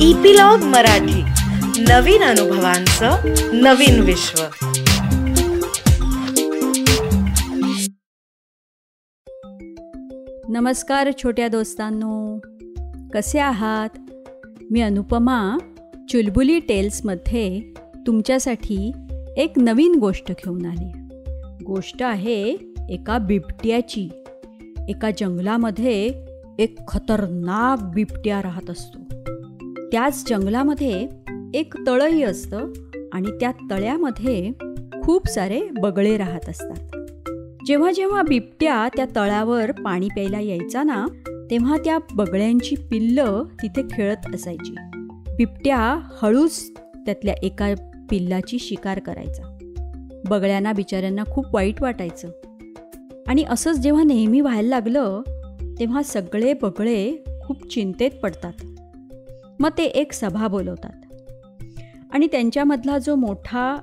Epilogue Marathi. नवीन अनुभवांचं नवीन विश्व. नमस्कार छोट्या दोस्तांनो. कसे आहात? मी अनुपमा चुलबुली टेल्समध्ये तुमच्यासाठी एक नवीन गोष्ट घेऊन आली. गोष्ट आहे एका बिबट्याची. एका जंगलामध्ये एक खतरनाक बिबट्या राहत असतो. त्याच जंगलामध्ये एक तळही असतं आणि त्या तळ्यामध्ये खूप सारे बगळे राहत असतात. जेव्हा जेव्हा बिबट्या त्या तळ्यावर पाणी प्यायला यायचा ना तेव्हा त्या बगळ्यांची पिल्लं तिथे खेळत असायची. बिबट्या हळूच त्यातल्या एका पिल्लाची शिकार करायचा. बगळ्यांना बिचाऱ्यांना खूप वाईट वाटायचं. आणि असंच जेव्हा नेहमी व्हायला लागलं तेव्हा सगळे बगळे खूप चिंतेत पडतात. मग ते एक सभा बोलवतात. आणि त्यांच्यामधला जो मोठा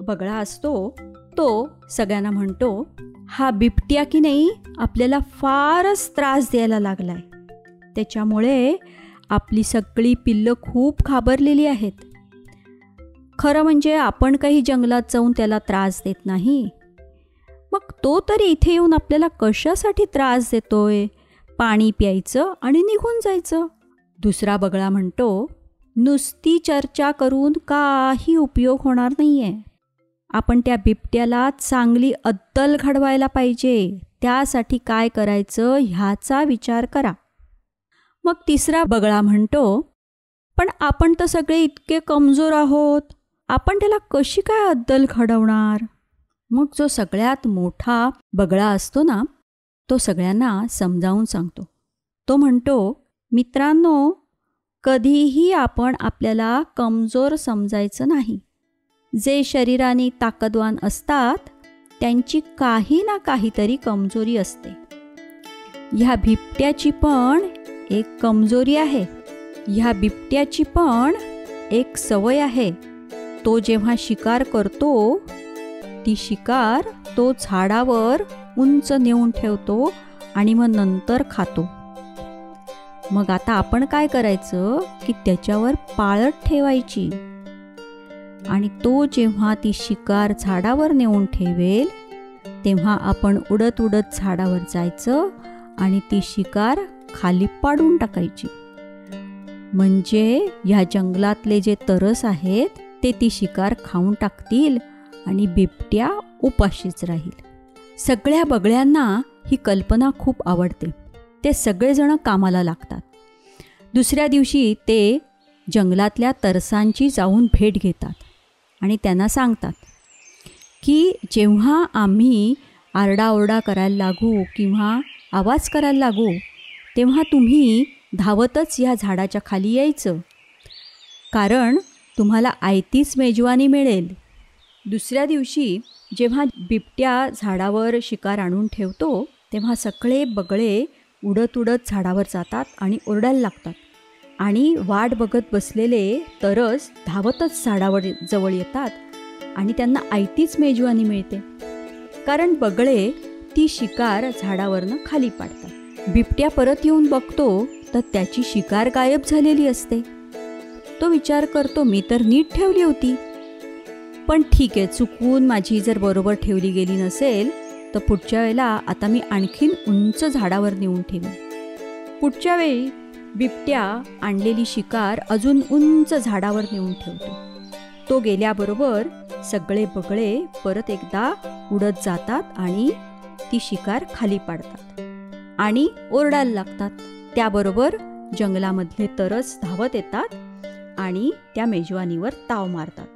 बगळा असतो तो सगळ्यांना म्हणतो हा बिबट्या की नाही आपल्याला फारच त्रास द्यायला लागलाय. त्याच्यामुळे आपली सगळी पिल्लं खूप घाबरलेली आहेत. खरं म्हणजे आपण काही जंगलात जाऊन त्याला त्रास देत नाही. मग तो तरी इथे येऊन आपल्याला कशासाठी त्रास देतोय? पाणी प्यायचं आणि निघून जायचं. दुसरा बगळा म्हणतो नुसती चर्चा करून काही उपयोग होणार नाही आहे आपण त्या बिबट्याला चांगली अद्दल घडवायला पाहिजे. त्यासाठी काय करायचं ह्याचा विचार करा. मग तिसरा बगळा म्हणतो पण आपण तर सगळे इतके कमजोर आहोत. आपण त्याला कशी काय अद्दल घडवणार? मग जो सगळ्यात मोठा बगळा असतो ना तो सगळ्यांना समजावून सांगतो. तो म्हणतो मित्रांनो कधीही आपण आपल्याला कमजोर समजायचं नाही. जे शरीराने ताकदवान असतात त्यांची काही ना काहीतरी कमजोरी असते. ह्या बिबट्याची पण एक कमजोरी आहे. ह्या बिबट्याची पण एक सवय आहे. तो जेव्हा शिकार करतो ती शिकार तो झाडावर उंच नेऊन ठेवतो आणि मग नंतर खातो. मग आता आपण काय करायचं की त्याच्यावर पाळत ठेवायची. आणि तो जेव्हा ती शिकार झाडावर नेऊन ठेवेल तेव्हा आपण उडत उडत झाडावर जायचं आणि ती शिकार खाली पाडून टाकायची. म्हणजे ह्या जंगलातले जे तरस आहेत ते ती शिकार खाऊन टाकतील आणि बिबट्या उपाशीच राहील. सगळ्या बगळ्यांना ही कल्पना खूप आवडते. ते सगळेजण कामाला लागतात. दुसऱ्या दिवशी ते जंगलातल्या तरसांची जाऊन भेट घेतात आणि त्यांना सांगतात की जेव्हा आम्ही आरडाओरडा करायला लागू किंवा आवाज करायला लागू तेव्हा तुम्ही धावतच या झाडाच्या खाली यायचं. कारण तुम्हाला आयतीच मेजवानी मिळेल. दुसऱ्या दिवशी जेव्हा बिबट्या झाडावर शिकार आणून ठेवतो तेव्हा सगळे बगळे उडत उडत झाडावर जातात आणि ओरडायला लागतात. आणि वाट बघत बसलेले तरच धावतच झाडावर जवळ येतात आणि त्यांना आयतीच मेजवानी मिळते. कारण बगळे ती शिकार झाडावरनं खाली पाडतात. बिबट्या परत येऊन बघतो तर त्याची शिकार गायब झालेली असते. तो विचार करतो मी तर नीट ठेवली होती. पण ठीक आहे चुकवून माझी जर बरोबर ठेवली गेली नसेल तर पुढच्या वेळेला आता मी आणखीन उंच झाडावर नेऊन ठेवेन. पुढच्या वेळी बिबट्या आणलेली शिकार अजून उंच झाडावर नेऊन ठेवतो. तो गेल्याबरोबर सगळे बगळे परत एकदा उडत जातात आणि ती शिकार खाली पाडतात आणि ओरडायला लागतात. त्याबरोबर जंगलामधले तरस धावत येतात आणि त्या मेजवानीवर ताव मारतात.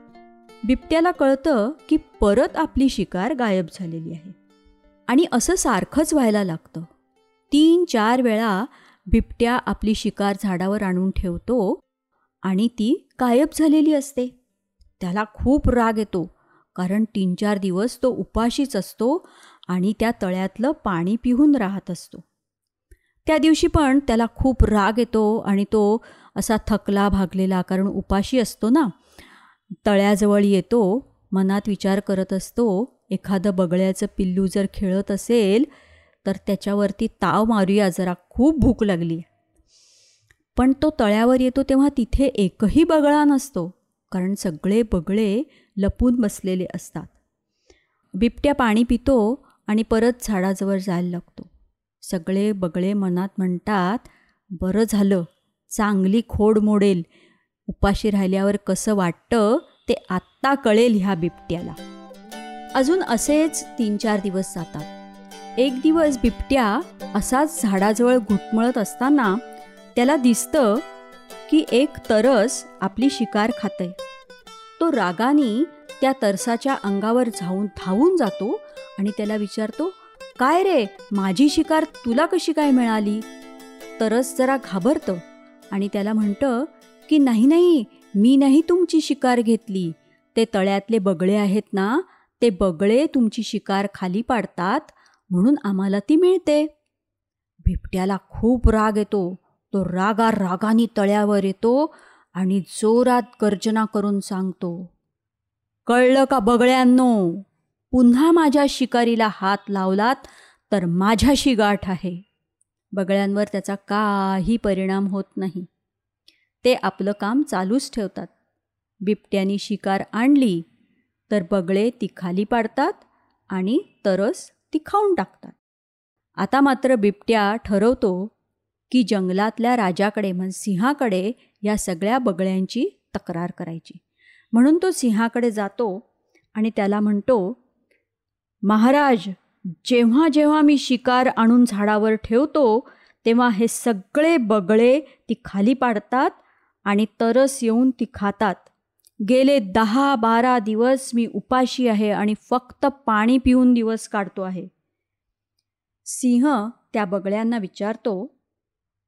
बिबट्याला कळतं की परत आपली शिकार गायब झालेली आहे. आणि असं सारखंच व्हायला लागतं. तीन चार वेळा बिबट्या आपली शिकार झाडावर आणून ठेवतो आणि ती गायब झालेली असते. त्याला खूप राग येतो कारण तीन चार दिवस तो उपाशीच असतो आणि त्या तळ्यातलं पाणी पिहून राहत असतो. त्या दिवशी पण त्याला खूप राग येतो आणि तो असा थकला भागलेला कारण उपाशी असतो ना. तळ्याजवळ येतो मनात विचार करत असतो एखादं बगळ्याचं पिल्लू जर खेळत असेल तर त्याच्यावरती ताव मारूया जरा खूप भूक लागली. पण तो तळ्यावर येतो तेव्हा तिथे एकही बगळा नसतो कारण सगळे बगळे लपून बसलेले असतात. बिबट्या पाणी पितो आणि परत झाडाजवळ जायला लागतो. सगळे बगळे मनात म्हणतात बरं झालं चांगली खोड मोडेल. उपाशी राहिल्यावर कसं वाटतं ते आत्ता कळेल ह्या बिबट्याला. अजून असेच तीन चार दिवस जातात. एक दिवस बिबट्या असाच झाडाजवळ घुटमळत असताना त्याला दिसतं की एक तरस आपली शिकार खाते तो रागाने त्या तरसाच्या अंगावर जाऊन धावून जातो आणि त्याला विचारतो काय रे माझी शिकार तुला कशी काय मिळाली? तरस जरा घाबरतं आणि त्याला म्हणतं की नाही नाही मी नाही तुमची शिकार घेतली. ते तळ्यातले बगळे आहेत ना ते बगळे तुमची शिकार खाली पाडतात म्हणून आम्हाला ती मिळते. बिबट्याला खूप राग येतो. तो रागा रागानी तळ्यावर येतो आणि जोरात गर्जना करून सांगतो कळलं का बगळ्यांनो पुन्हा माझ्या शिकारीला हात लावलात तर माझ्याशी गाठ आहे. बगळ्यांवर त्याचा काही परिणाम होत नाही. ते आपलं काम चालूच ठेवतात. बिबट्यानी शिकार आणली तर बगळे ती खाली पाडतात आणि तरस ती खाऊन टाकतात. आता मात्र बिबट्या ठरवतो की जंगलातल्या राजाकडे म्हणजे सिंहाकडे या सगळ्या बगळ्यांची तक्रार करायची. म्हणून तो सिंहाकडे जातो आणि त्याला म्हणतो महाराज जेव्हा जेव्हा मी शिकार आणून झाडावर ठेवतो तेव्हा हे सगळे बगळे ती खाली पाडतात आणि तरस येऊन ती खातात. गेले दहा बारा दिवस मी उपाशी आहे आणि फक्त पाणी पिऊन दिवस काढतो आहे. सिंह त्या बगळ्यांना विचारतो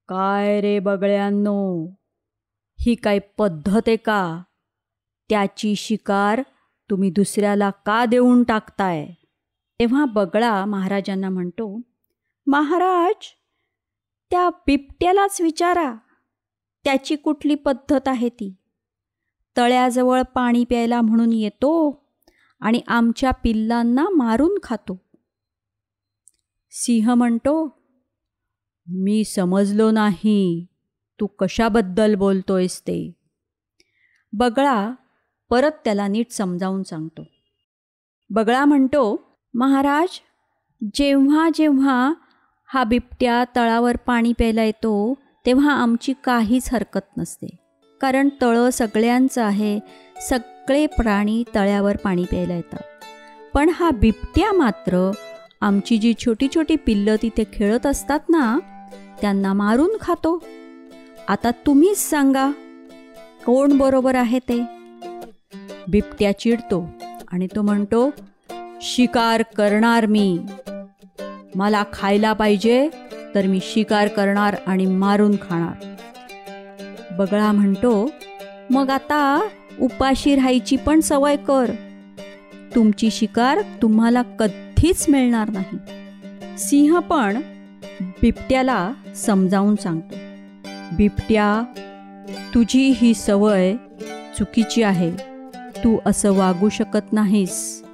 काय रे बगळ्यांनो? ही काय पद्धत आहे का? त्याची शिकार तुम्ही दुसऱ्याला का देऊन टाकताय? तेव्हा बगळा महाराजांना म्हणतो महाराज त्या बिबट्यालाच विचारा. त्याची कुठली पद्धत आहे ती? तळ्याजवळ पाणी प्यायला म्हणून येतो आणि आमच्या पिल्लांना मारून खातो. सिंह म्हणतो मी समजलो नाही. तू कशाबद्दल बोलतोयस ते? बगळा परत त्याला नीट समजावून सांगतो. बगळा म्हणतो महाराज जेव्हा जेव्हा हा बिबट्या तळावर पाणी प्यायला येतो तेव्हा आमची काहीच हरकत नसते. कारण तळं सगळ्यांचं आहे. सगळे प्राणी तळ्यावर पाणी प्यायला येतात. पण हा बिबट्या मात्र आमची जी छोटी छोटी पिल्लं तिथे खेळत असतात ना त्यांना मारून खातो. आता तुम्हीच सांगा कोण बरोबर आहे ते? बिबट्या चिडतो आणि तो म्हणतो शिकार करणार मी. मला खायला पाहिजे तर मी शिकार करणार आणि मारून खाणार. बगळा म्हणतो मग आता उपाशी राहायची पण सवय कर. तुमची शिकार तुम्हाला कधीच मिळणार नाही. सिंह पण बिबट्याला समजावून सांगतो बिबट्या तुझी ही सवय चुकीची आहे. तू असं वागू शकत नाहीस.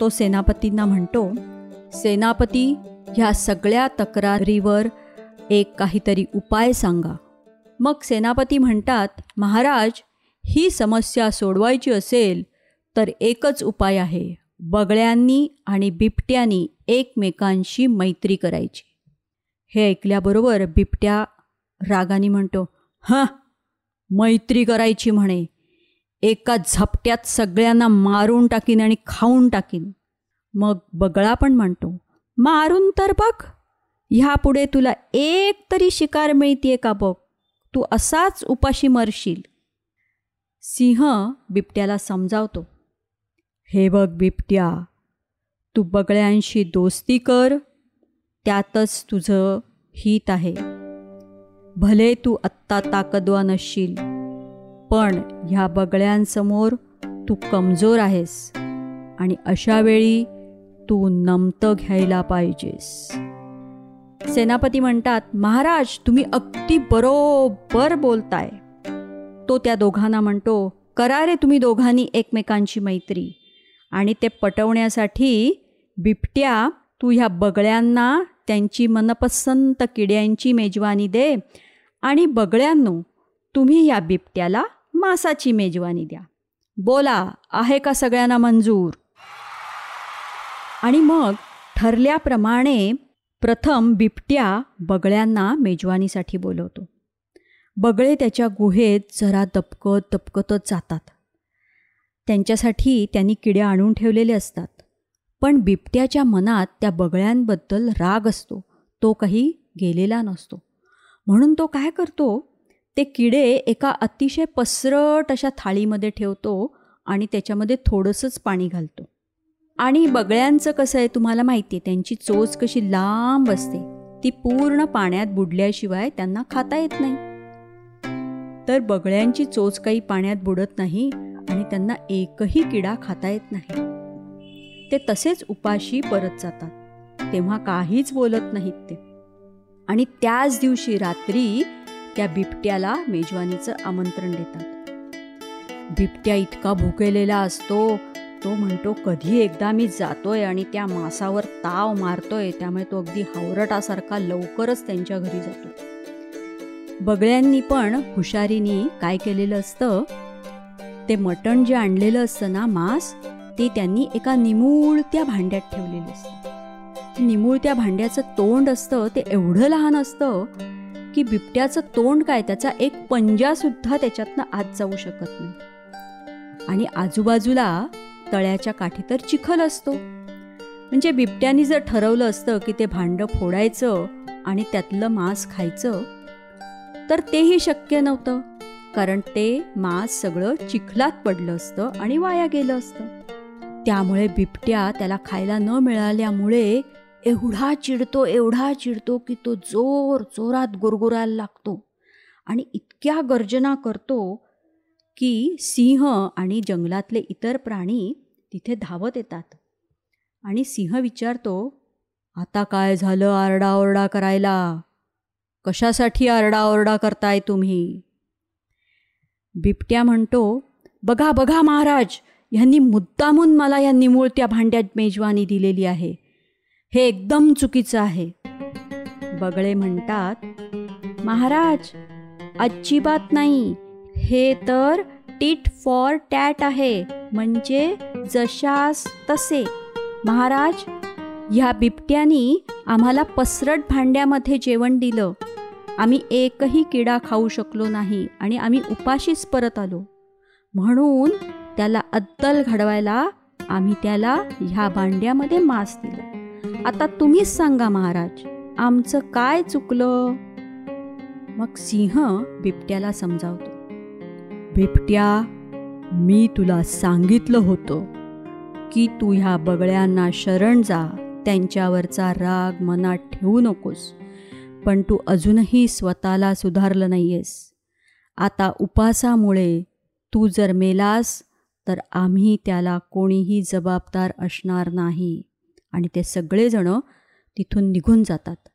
तो सेनापतींना म्हणतो सेनापती ह्या सगळ्या तक्रारीवर एक काहीतरी उपाय सांगा. मग सेनापती म्हणतात महाराज ही समस्या सोडवायची असेल तर एकच उपाय आहे बगळ्यांनी आणि बिबट्यांनी एकमेकांशी मैत्री करायची. हे ऐकल्याबरोबर बिबट्या रागाने म्हणतो हां मैत्री करायची म्हणे. एका झपट्यात सगळ्यांना मारून टाकीन आणि खाऊन टाकीन. मग बगळा पण म्हणतो मारून तर बघ. ह्यापुढे तुला एक तरी शिकार मिळतीये का बघ? तू असाच उपाशी मरशील. सिंह बिबट्याला समजावतो. हे बघ बिबट्या तू बगळ्यांशी दोस्ती कर त्यातच तुझं हित आहे. भले तू आत्ता ताकदवान असशील पण ह्या बगळ्यांसमोर तू कमजोर आहेस आणि अशा वेळी तू नमतं घ्यायला पाहिजेस. सेनापती म्हणतात महाराज तुम्ही अगदी बरोबर बोलताय. तो त्या दोघांना म्हणतो करा रे तुम्ही दोघांनी एकमेकांची मैत्री. आणि ते पटवण्यासाठी बिबट्या तू ह्या बगळ्यांना त्यांची मनपसंत किड्यांची मेजवानी दे. आणि बगळ्यांनो तुम्ही या बिबट्याला मासाची मेजवानी द्या. बोला आहे का सगळ्यांना मंजूर? आणि मग ठरल्याप्रमाणे प्रथम बिबट्या बगळ्यांना मेजवानीसाठी बोलवतो. बगळे त्याच्या गुहेत जरा दपकत दपकतच जातात. त्यांच्यासाठी त्यांनी किड्या आणून ठेवलेले असतात. पण बिबट्याच्या मनात त्या बगळ्यांबद्दल राग असतो. तो काही गेलेला नसतो. म्हणून तो काय करतो? ते किडे एका अतिशय पसरट अशा थाळीमध्ये ठेवतो आणि त्याच्यामध्ये थोडंसंच पाणी घालतो. आणि बगळ्यांचं कसं आहे तुम्हाला माहिती आहे त्यांची चोच कशी लांब असते. ती पूर्ण पाण्यात बुडल्याशिवाय त्यांना खाता येत नाही. तर बगळ्यांची चोच काही पाण्यात बुडत नाही आणि त्यांना एकही किडा खाता येत नाही. ते तसेच उपाशी परत जातात. तेव्हा काहीच बोलत नाहीत ते. आणि त्याच दिवशी रात्री त्या बिबट्याला मेजवानीचं आमंत्रण देतात. बिबट्या इतका भुकेलेला असतो तो म्हणतो कधी एकदा मी जातोय आणि त्या मासावर ताव मारतोय त्यामुळे तो अगदी हावरटासारखा लवकरच त्यांच्या घरी जातो. बगळ्यांनी पण हुशारीनी काय केलेलं असतं? ते मटण जे आणलेलं असतं ना मांस ते त्यांनी एका निमूळत्या भांड्यात ठेवलेलं असतं. निमूळत्या भांड्याचं तोंड असतं ते एवढं लहान असतं की बिबट्याचं तोंड काय त्याचा एक पंजासुद्धा त्याच्यातनं आत जाऊ शकत नाही. आणि आजूबाजूला तळ्याच्या काठी तर चिखल असतो. म्हणजे बिबट्यानी जर ठरवलं असतं की ते भांडं फोडायचं आणि त्यातलं मांस खायचं तर तेही शक्य नव्हतं. कारण ते मांस सगळं चिखलात पडलं असतं आणि वाया गेलं असतं. त्यामुळे बिबट्या त्याला खायला न मिळाल्यामुळे एवढा चिडतो एवढा चिडतो की तो जोर जोरात गुरगुरायला लागतो. आणि इतक्या गर्जना करतो की सिंह आणि जंगलातले इतर प्राणी तिथे धावत येतात. आणि सिंह विचारतो आता काय झालं आरडाओरडा करायला? कशासाठी आरडाओरडा करताय तुम्ही? बिबट्या म्हणतो बघा बघा महाराज ह्यांनी मुद्दामून मला या निमुळत्या भांड्यात मेजवानी दिलेली आहे. हे एकदम चुकीचं आहे. बगळे म्हणतात महाराज अजिबात नाही. हे तर टीट फॉर टॅट आहे. म्हणजे जशास तसे. महाराज ह्या बिबट्यानी आम्हाला पसरट भांड्यामध्ये जेवण दिलं. आम्ही एकही किडा खाऊ शकलो नाही आणि आम्ही उपाशीच परत आलो. म्हणून त्याला अद्दल घडवायला आम्ही त्याला ह्या भांड्यामध्ये मांस दिलं. आता तुम्हीच सांगा महाराज आमचं काय चुकलं? मग सिंह बिबट्याला समजावतो. बिबट्या मी तुला सांगितलं होतं की तू ह्या बगळ्यांना शरण जा त्यांच्यावरचा राग मनात ठेवू नकोस. पण तू अजूनही स्वतःला सुधारलं नाही आहेस आता उपासामुळे तू जर मेलास तर आम्ही त्याला कोणीही जबाबदार असणार नाही. आणि ते सगळेजणं तिथून निघून जातात.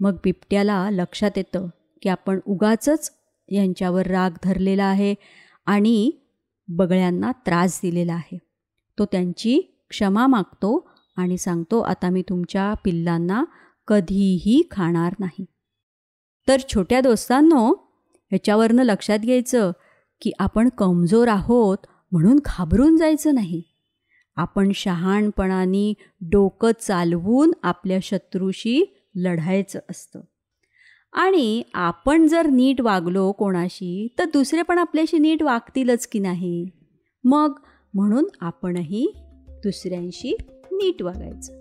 मग बिबट्याला लक्षात येतं की आपण उगाच यांच्यावर राग धरलेला आहे आणि बगळ्यांना त्रास दिलेला आहे. तो त्यांची क्षमा मागतो आणि सांगतो आता मी तुमच्या पिल्लांना कधीही खाणार नाही. तर छोट्या दोस्तांनो ह्याच्यावरनं लक्षात घ्यायचं की आपण कमजोर आहोत म्हणून घाबरून जायचं नाही. आपण शहाणपणाने डोकं चालवून आपल्या शत्रूशी लढायचं असतं. आणि आपण जर नीट वागलो कोणाशी तर दुसरे पण आपल्याशी नीट वागतीलच की नाही? मग म्हणून आपणही दुसऱ्यांशी नीट वागायचं.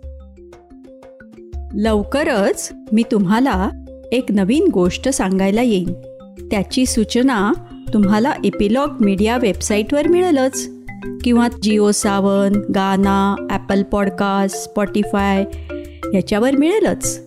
लवकरच मी तुम्हाला एक नवीन गोष्ट सांगायला येईन. त्याची सूचना तुम्हाला एपिलॉग मीडिया वेबसाईटवर मिळेलच. किंवा जिओ सावन गाना ॲपल पॉडकास्ट स्पॉटीफाय याच्यावर मिळेलच.